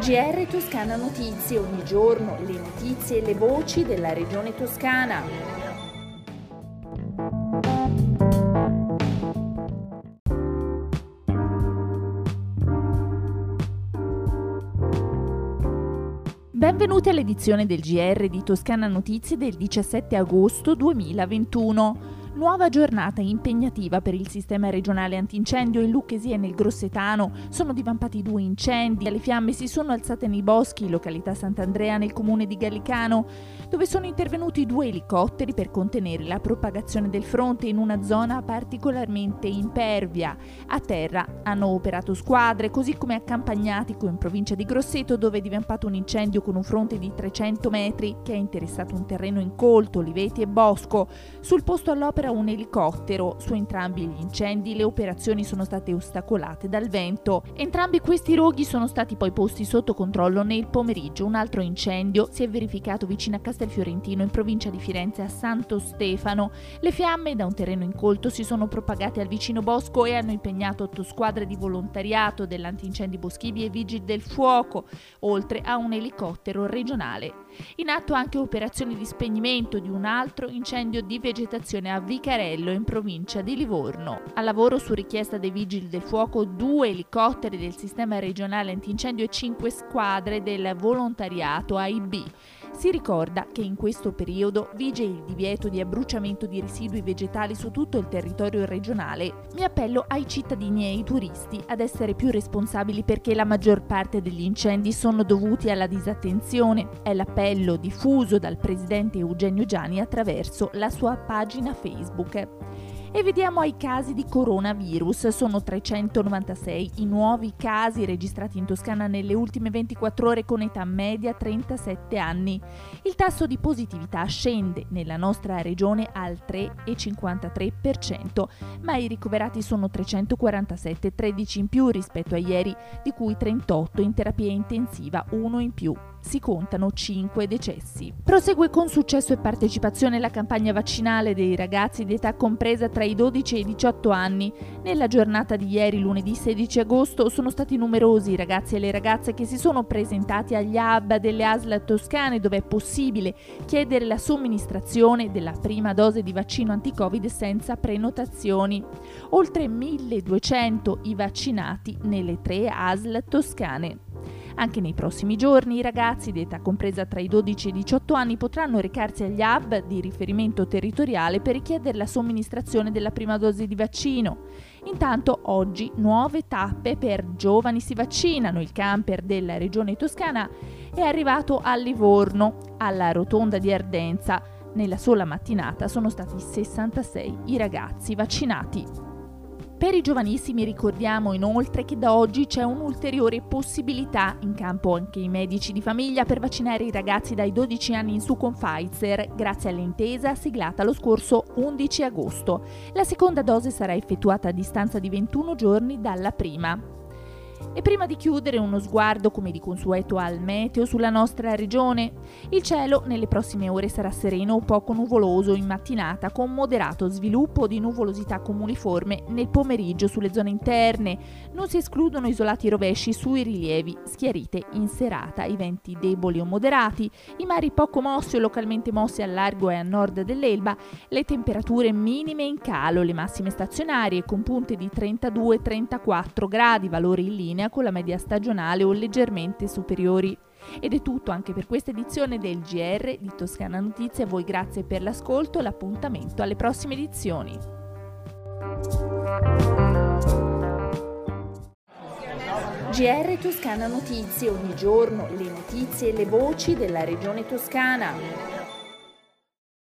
GR Toscana Notizie, ogni giorno le notizie e le voci della regione toscana. Benvenuti all'edizione del GR di Toscana Notizie del 17 agosto 2021. Nuova giornata impegnativa per il sistema regionale antincendio in Lucchesi e nel Grossetano. Sono divampati due incendi. Le fiamme si sono alzate nei boschi, località Sant'Andrea nel comune di Gallicano, dove sono intervenuti due elicotteri per contenere la propagazione del fronte in una zona particolarmente impervia. A terra hanno operato squadre, così come a Campagnatico in provincia di Grosseto, dove è divampato un incendio con un fronte di 300 metri che ha interessato un terreno incolto, oliveti e bosco. Sul posto all'opera opera un elicottero. Su entrambi gli incendi le operazioni sono state ostacolate dal vento. Entrambi questi roghi sono stati poi posti sotto controllo nel pomeriggio. Un altro incendio si è verificato vicino a Castelfiorentino in provincia di Firenze a Santo Stefano. Le fiamme da un terreno incolto si sono propagate al vicino bosco e hanno impegnato otto squadre di volontariato dell'antincendi boschivi e vigili del fuoco, oltre a un elicottero regionale. In atto anche operazioni di spegnimento di un altro incendio di vegetazione a Vicarello in provincia di Livorno. A lavoro su richiesta dei vigili del fuoco due elicotteri del sistema regionale antincendio e cinque squadre del volontariato AIB. Si ricorda che in questo periodo vige il divieto di abbruciamento di residui vegetali su tutto il territorio regionale. Mi appello ai cittadini e ai turisti ad essere più responsabili perché la maggior parte degli incendi sono dovuti alla disattenzione. È l'appello diffuso dal presidente Eugenio Gianni attraverso la sua pagina Facebook. E vediamo ai casi di coronavirus. Sono 396 i nuovi casi registrati in Toscana nelle ultime 24 ore con età media 37 anni. Il tasso di positività scende nella nostra regione al 3,53%, ma i ricoverati sono 347, 13 in più rispetto a ieri, di cui 38 in terapia intensiva, 1 in più si contano 5 decessi. Prosegue con successo e partecipazione la campagna vaccinale dei ragazzi di età compresa tra i 12 e i 18 anni. Nella giornata di ieri, lunedì 16 agosto, sono stati numerosi i ragazzi e le ragazze che si sono presentati agli hub delle ASL toscane dove è possibile chiedere la somministrazione della prima dose di vaccino anti-Covid senza prenotazioni. Oltre 1200 i vaccinati nelle tre ASL toscane. Anche nei prossimi giorni i ragazzi di età compresa tra i 12 e i 18 anni potranno recarsi agli hub di riferimento territoriale per richiedere la somministrazione della prima dose di vaccino. Intanto oggi nuove tappe per giovani si vaccinano. Il camper della regione toscana è arrivato a Livorno, alla rotonda di Ardenza. Nella sola mattinata sono stati 66 i ragazzi vaccinati. Per i giovanissimi ricordiamo inoltre che da oggi c'è un'ulteriore possibilità in campo anche i medici di famiglia per vaccinare i ragazzi dai 12 anni in su con Pfizer grazie all'intesa siglata lo scorso 11 agosto. La seconda dose sarà effettuata a distanza di 21 giorni dalla prima. E prima di chiudere uno sguardo come di consueto al meteo sulla nostra regione. Il cielo nelle prossime ore sarà sereno o poco nuvoloso in mattinata con moderato sviluppo di nuvolosità comuniforme nel pomeriggio sulle zone interne. Non si escludono isolati rovesci sui rilievi, schiarite in serata, i venti deboli o moderati, i mari poco mossi o localmente mossi al largo e a nord dell'Elba, le temperature minime in calo, le massime stazionarie con punte di 32-34 gradi, valori in linea linea con la media stagionale o leggermente superiori. Ed è tutto anche per questa edizione del GR di Toscana Notizie. A voi grazie per l'ascolto e l'appuntamento alle prossime edizioni. GR Toscana Notizie, ogni giorno le notizie e le voci della regione toscana.